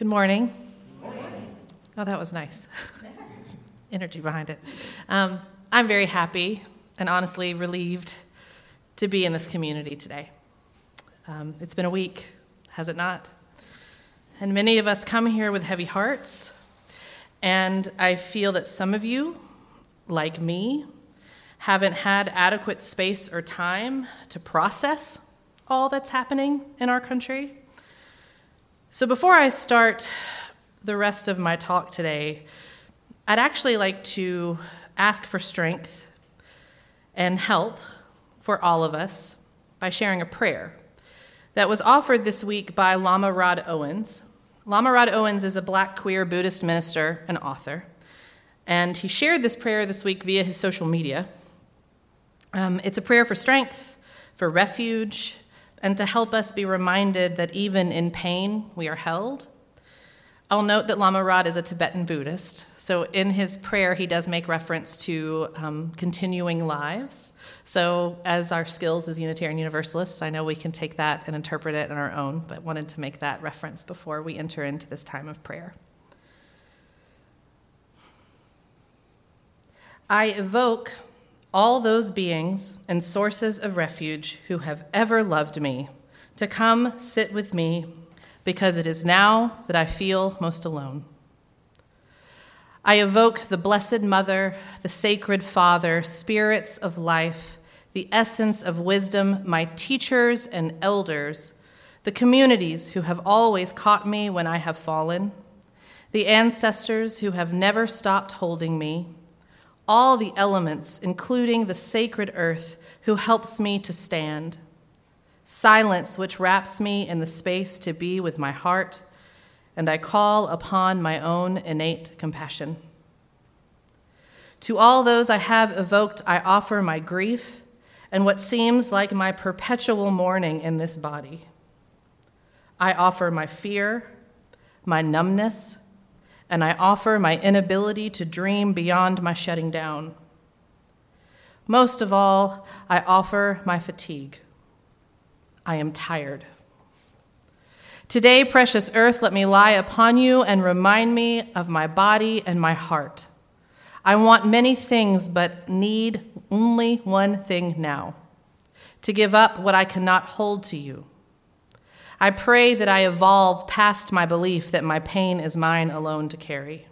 Good morning. Oh, that was nice. Energy behind it. Um, I'm very happy and honestly relieved to be in this community today. Um, it's been a week, has it not? And many of us come here with heavy hearts, and I feel that some of you, like me, haven't had adequate space or time to process all that's happening in our country. So, before I start the rest of my talk today, I'd actually like to ask for strength and help for all of us by sharing a prayer that was offered this week by Lama Rod Owens. Lama Rod Owens is a black queer Buddhist minister and author, and he shared this prayer this week via his social media. Um, it's a prayer for strength, for refuge, and to help us be reminded that even in pain, we are held. I'll note that Lama Rod is a Tibetan Buddhist, so in his prayer, he does make reference to um, continuing lives. So, as our skills as Unitarian Universalists, I know we can take that and interpret it on our own, but wanted to make that reference before we enter into this time of prayer. I evoke all those beings and sources of refuge who have ever loved me to come sit with me because it is now that I feel most alone. I evoke the Blessed Mother, the Sacred Father, spirits of life, the essence of wisdom, my teachers and elders, the communities who have always caught me when I have fallen, the ancestors who have never stopped holding me all the elements, including the sacred earth, who helps me to stand. Silence, which wraps me in the space to be with my heart, and I call upon my own innate compassion. To all those I have evoked, I offer my grief and what seems like my perpetual mourning in this body. I offer my fear, my numbness, and I offer my inability to dream beyond my shutting down. Most of all, I offer my fatigue. I am tired. Today, precious earth, let me lie upon you and remind me of my body and my heart. I want many things, but need only one thing now to give up what I cannot hold to you I pray that I evolve past my belief that my pain is mine alone to carry.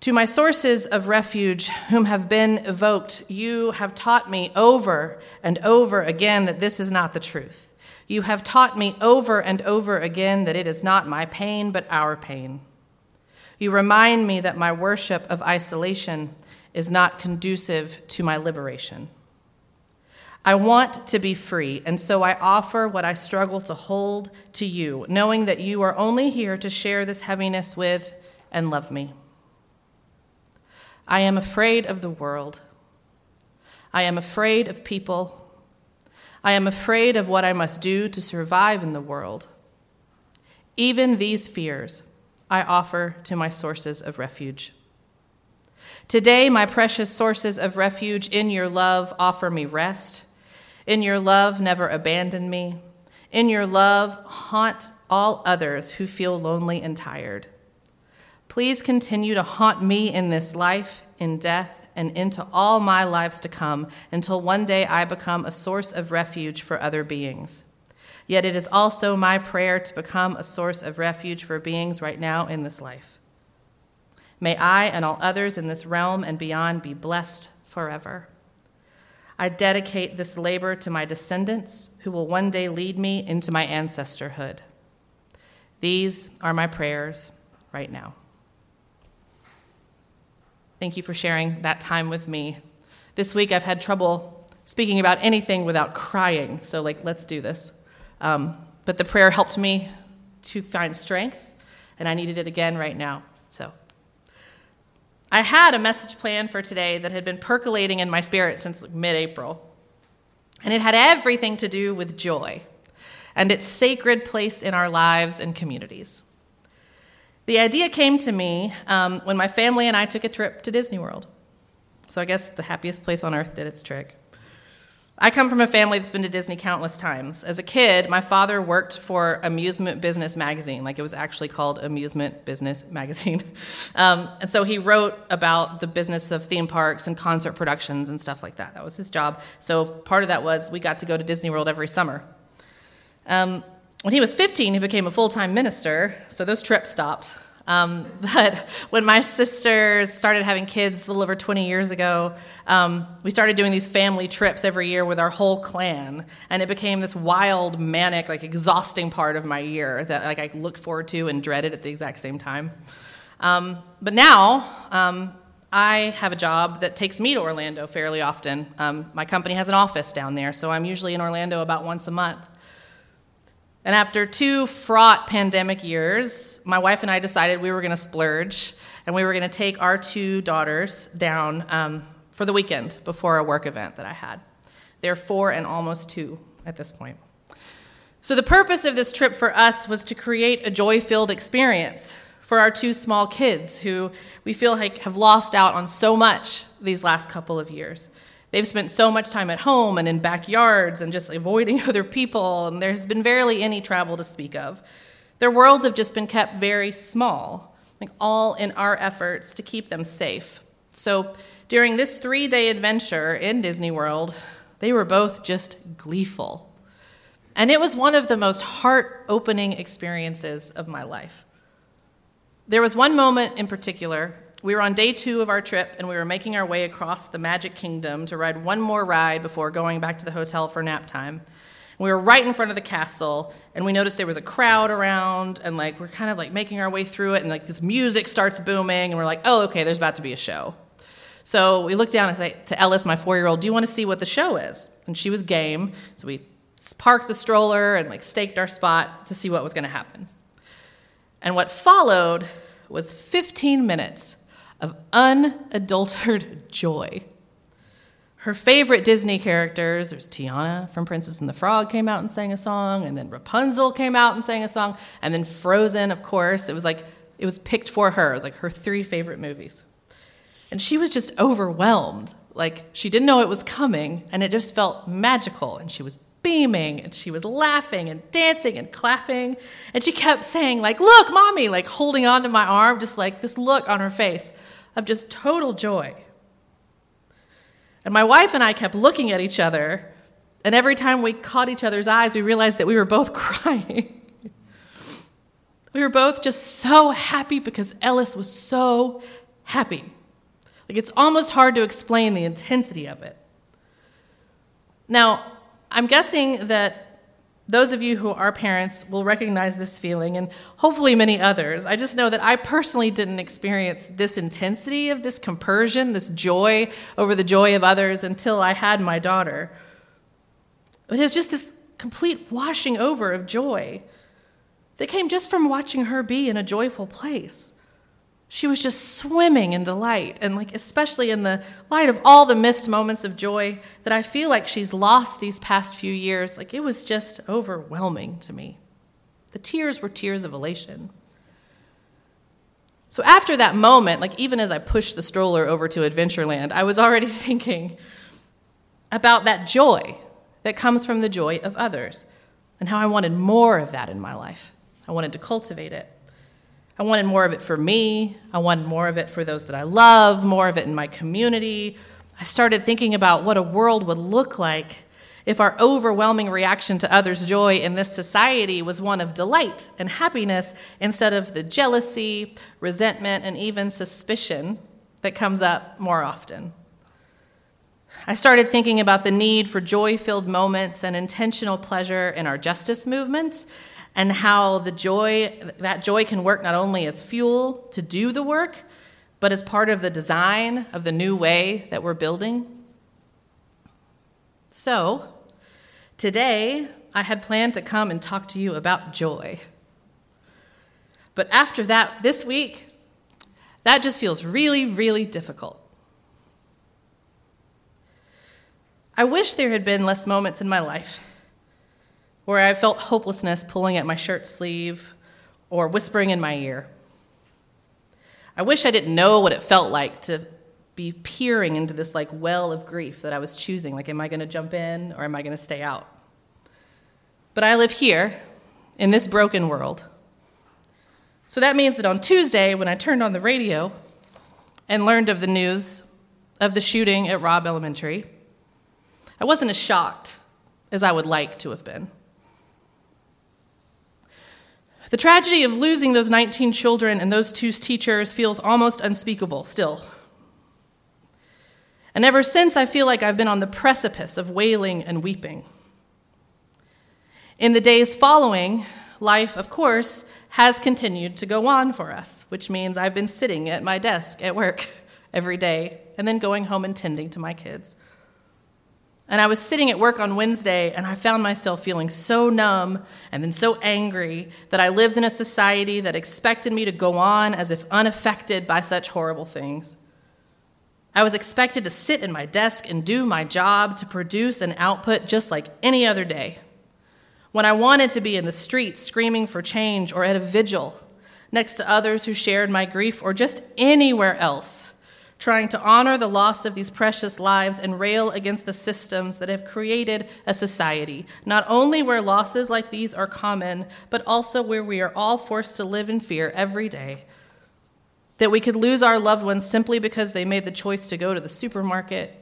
To my sources of refuge, whom have been evoked, you have taught me over and over again that this is not the truth. You have taught me over and over again that it is not my pain, but our pain. You remind me that my worship of isolation is not conducive to my liberation. I want to be free, and so I offer what I struggle to hold to you, knowing that you are only here to share this heaviness with and love me. I am afraid of the world. I am afraid of people. I am afraid of what I must do to survive in the world. Even these fears I offer to my sources of refuge. Today, my precious sources of refuge in your love offer me rest in your love, never abandon me. In your love, haunt all others who feel lonely and tired. Please continue to haunt me in this life, in death, and into all my lives to come until one day I become a source of refuge for other beings. Yet it is also my prayer to become a source of refuge for beings right now in this life. May I and all others in this realm and beyond be blessed forever. I dedicate this labor to my descendants who will one day lead me into my ancestorhood. These are my prayers right now. Thank you for sharing that time with me. This week I've had trouble speaking about anything without crying, so like let's do this. Um, but the prayer helped me to find strength, and I needed it again right now. So I had a message plan for today that had been percolating in my spirit since mid April. And it had everything to do with joy and its sacred place in our lives and communities. The idea came to me um, when my family and I took a trip to Disney World. So I guess the happiest place on earth did its trick. I come from a family that's been to Disney countless times. As a kid, my father worked for Amusement Business Magazine, like it was actually called Amusement Business Magazine. Um, and so he wrote about the business of theme parks and concert productions and stuff like that. That was his job. So part of that was we got to go to Disney World every summer. Um, when he was 15, he became a full time minister, so those trips stopped. Um, but when my sisters started having kids a little over 20 years ago, um, we started doing these family trips every year with our whole clan, and it became this wild, manic, like exhausting part of my year that like I looked forward to and dreaded at the exact same time. Um, but now um, I have a job that takes me to Orlando fairly often. Um, my company has an office down there, so I'm usually in Orlando about once a month. And after two fraught pandemic years, my wife and I decided we were going to splurge and we were going to take our two daughters down um, for the weekend before a work event that I had. They're four and almost two at this point. So, the purpose of this trip for us was to create a joy filled experience for our two small kids who we feel like have lost out on so much these last couple of years. They've spent so much time at home and in backyards and just avoiding other people, and there's been barely any travel to speak of. Their worlds have just been kept very small, like all in our efforts to keep them safe. So during this three day adventure in Disney World, they were both just gleeful. And it was one of the most heart opening experiences of my life. There was one moment in particular we were on day two of our trip, and we were making our way across the Magic Kingdom to ride one more ride before going back to the hotel for nap time. We were right in front of the castle, and we noticed there was a crowd around, and like we're kind of like making our way through it, and like this music starts booming, and we're like, oh, okay, there's about to be a show. So we looked down and say to Ellis, my four-year-old, "Do you want to see what the show is?" And she was game. So we parked the stroller and like staked our spot to see what was going to happen. And what followed was 15 minutes of unadulterated joy. Her favorite Disney characters, there's Tiana from Princess and the Frog came out and sang a song, and then Rapunzel came out and sang a song, and then Frozen, of course. It was like, it was picked for her. It was like her three favorite movies. And she was just overwhelmed. Like, she didn't know it was coming, and it just felt magical, and she was beaming and she was laughing and dancing and clapping and she kept saying like look mommy like holding on to my arm just like this look on her face of just total joy. And my wife and I kept looking at each other, and every time we caught each other's eyes, we realized that we were both crying. we were both just so happy because Ellis was so happy. Like it's almost hard to explain the intensity of it. Now, I'm guessing that those of you who are parents will recognize this feeling, and hopefully many others. I just know that I personally didn't experience this intensity of this compersion, this joy over the joy of others until I had my daughter. It was just this complete washing over of joy that came just from watching her be in a joyful place she was just swimming in delight and like especially in the light of all the missed moments of joy that i feel like she's lost these past few years like it was just overwhelming to me. The tears were tears of elation. So after that moment like even as i pushed the stroller over to adventureland i was already thinking about that joy that comes from the joy of others and how i wanted more of that in my life. I wanted to cultivate it I wanted more of it for me. I wanted more of it for those that I love, more of it in my community. I started thinking about what a world would look like if our overwhelming reaction to others' joy in this society was one of delight and happiness instead of the jealousy, resentment, and even suspicion that comes up more often. I started thinking about the need for joy filled moments and intentional pleasure in our justice movements and how the joy that joy can work not only as fuel to do the work but as part of the design of the new way that we're building. So today i had planned to come and talk to you about joy. But after that this week that just feels really really difficult. I wish there had been less moments in my life where I felt hopelessness pulling at my shirt sleeve or whispering in my ear. I wish I didn't know what it felt like to be peering into this like well of grief that I was choosing. Like, am I going to jump in or am I going to stay out? But I live here in this broken world. So that means that on Tuesday, when I turned on the radio and learned of the news of the shooting at Robb Elementary, I wasn't as shocked as I would like to have been. The tragedy of losing those 19 children and those two teachers feels almost unspeakable still. And ever since, I feel like I've been on the precipice of wailing and weeping. In the days following, life, of course, has continued to go on for us, which means I've been sitting at my desk at work every day and then going home and tending to my kids. And I was sitting at work on Wednesday and I found myself feeling so numb and then so angry that I lived in a society that expected me to go on as if unaffected by such horrible things. I was expected to sit in my desk and do my job to produce an output just like any other day. When I wanted to be in the streets screaming for change or at a vigil next to others who shared my grief or just anywhere else, trying to honor the loss of these precious lives and rail against the systems that have created a society, not only where losses like these are common, but also where we are all forced to live in fear every day that we could lose our loved ones simply because they made the choice to go to the supermarket,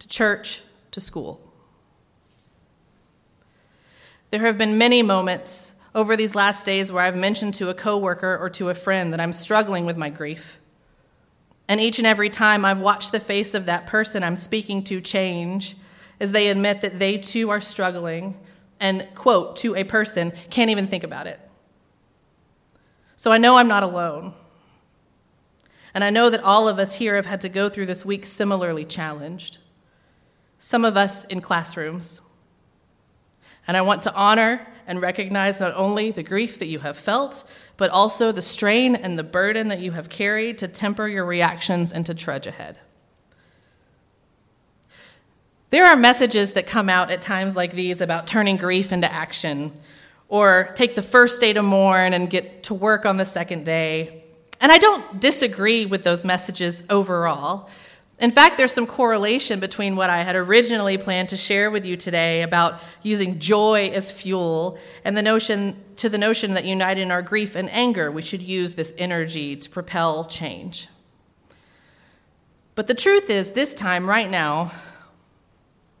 to church, to school. There have been many moments over these last days where I've mentioned to a coworker or to a friend that I'm struggling with my grief. And each and every time I've watched the face of that person I'm speaking to change as they admit that they too are struggling and, quote, to a person, can't even think about it. So I know I'm not alone. And I know that all of us here have had to go through this week similarly challenged. Some of us in classrooms. And I want to honor and recognize not only the grief that you have felt, but also the strain and the burden that you have carried to temper your reactions and to trudge ahead. There are messages that come out at times like these about turning grief into action, or take the first day to mourn and get to work on the second day, and I don't disagree with those messages overall. In fact, there's some correlation between what I had originally planned to share with you today about using joy as fuel and the notion to the notion that united in our grief and anger, we should use this energy to propel change. But the truth is, this time, right now,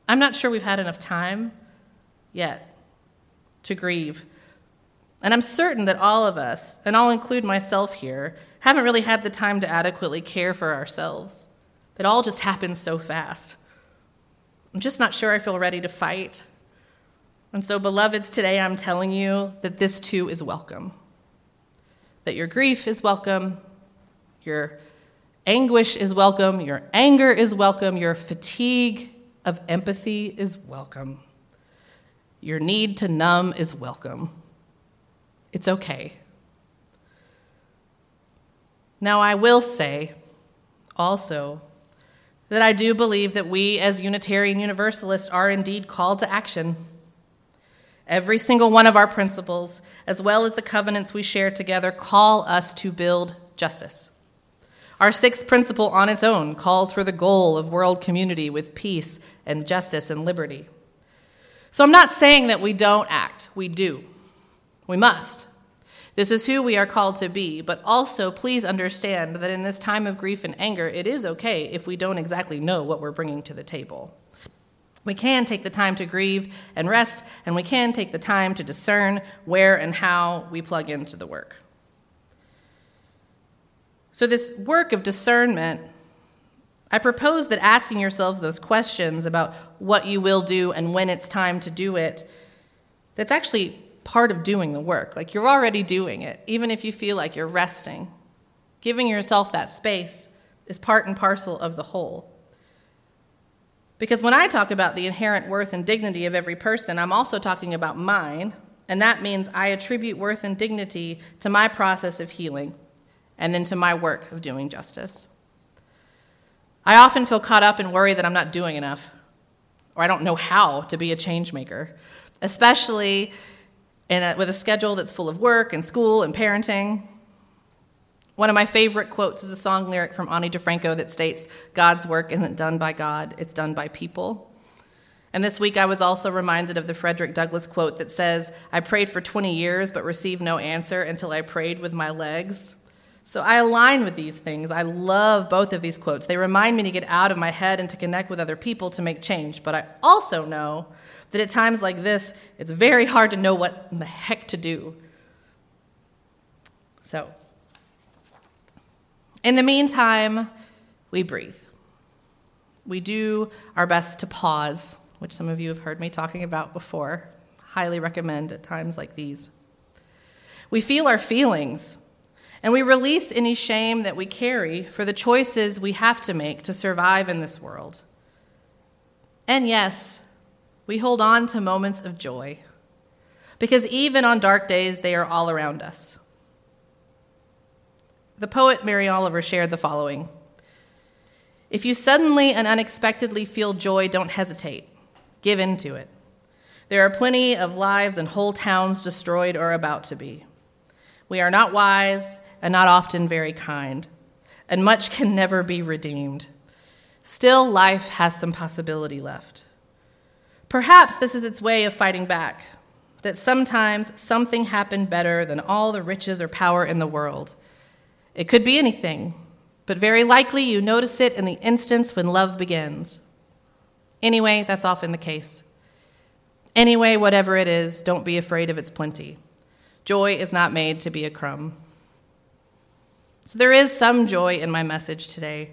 I'm not sure we've had enough time yet to grieve. And I'm certain that all of us, and I'll include myself here, haven't really had the time to adequately care for ourselves. It all just happens so fast. I'm just not sure I feel ready to fight. And so, beloveds, today I'm telling you that this too is welcome. That your grief is welcome, your anguish is welcome, your anger is welcome, your fatigue of empathy is welcome, your need to numb is welcome. It's okay. Now, I will say also that I do believe that we as Unitarian Universalists are indeed called to action. Every single one of our principles, as well as the covenants we share together, call us to build justice. Our sixth principle on its own calls for the goal of world community with peace and justice and liberty. So I'm not saying that we don't act, we do. We must. This is who we are called to be, but also please understand that in this time of grief and anger, it is okay if we don't exactly know what we're bringing to the table. We can take the time to grieve and rest, and we can take the time to discern where and how we plug into the work. So, this work of discernment, I propose that asking yourselves those questions about what you will do and when it's time to do it, that's actually part of doing the work. Like you're already doing it, even if you feel like you're resting. Giving yourself that space is part and parcel of the whole. Because when I talk about the inherent worth and dignity of every person, I'm also talking about mine, and that means I attribute worth and dignity to my process of healing and then to my work of doing justice. I often feel caught up and worry that I'm not doing enough or I don't know how to be a change maker, especially a, with a schedule that's full of work and school and parenting. One of my favorite quotes is a song lyric from Ani DiFranco that states, God's work isn't done by God, it's done by people. And this week I was also reminded of the Frederick Douglass quote that says, I prayed for 20 years but received no answer until I prayed with my legs. So I align with these things. I love both of these quotes. They remind me to get out of my head and to connect with other people to make change. But I also know that at times like this, it's very hard to know what the heck to do. So in the meantime, we breathe. We do our best to pause, which some of you have heard me talking about before. Highly recommend at times like these. We feel our feelings, and we release any shame that we carry for the choices we have to make to survive in this world. And yes, we hold on to moments of joy, because even on dark days, they are all around us. The poet Mary Oliver shared the following If you suddenly and unexpectedly feel joy, don't hesitate. Give in to it. There are plenty of lives and whole towns destroyed or about to be. We are not wise and not often very kind, and much can never be redeemed. Still, life has some possibility left. Perhaps this is its way of fighting back that sometimes something happened better than all the riches or power in the world it could be anything, but very likely you notice it in the instance when love begins. Anyway, that's often the case. Anyway, whatever it is, don't be afraid of its plenty. Joy is not made to be a crumb. So there is some joy in my message today.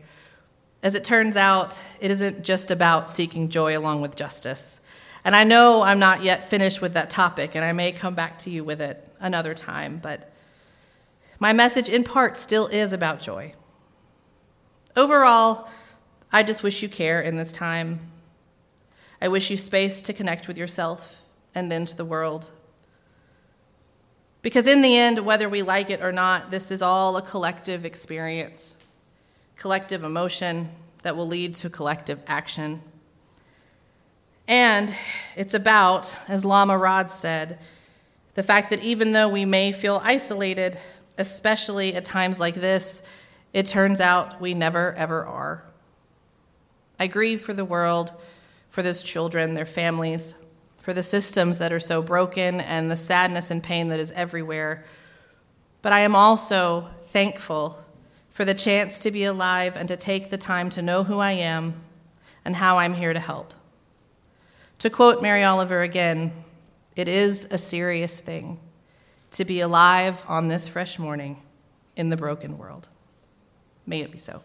As it turns out, it isn't just about seeking joy along with justice. And I know I'm not yet finished with that topic, and I may come back to you with it another time, but my message, in part, still is about joy. Overall, I just wish you care in this time. I wish you space to connect with yourself and then to the world. Because in the end, whether we like it or not, this is all a collective experience, collective emotion that will lead to collective action. And it's about, as Lama Rod said, the fact that even though we may feel isolated, especially at times like this, it turns out we never, ever are. I grieve for the world, for those children, their families, for the systems that are so broken, and the sadness and pain that is everywhere. But I am also thankful for the chance to be alive and to take the time to know who I am and how I'm here to help. To quote Mary Oliver again, it is a serious thing to be alive on this fresh morning in the broken world. May it be so.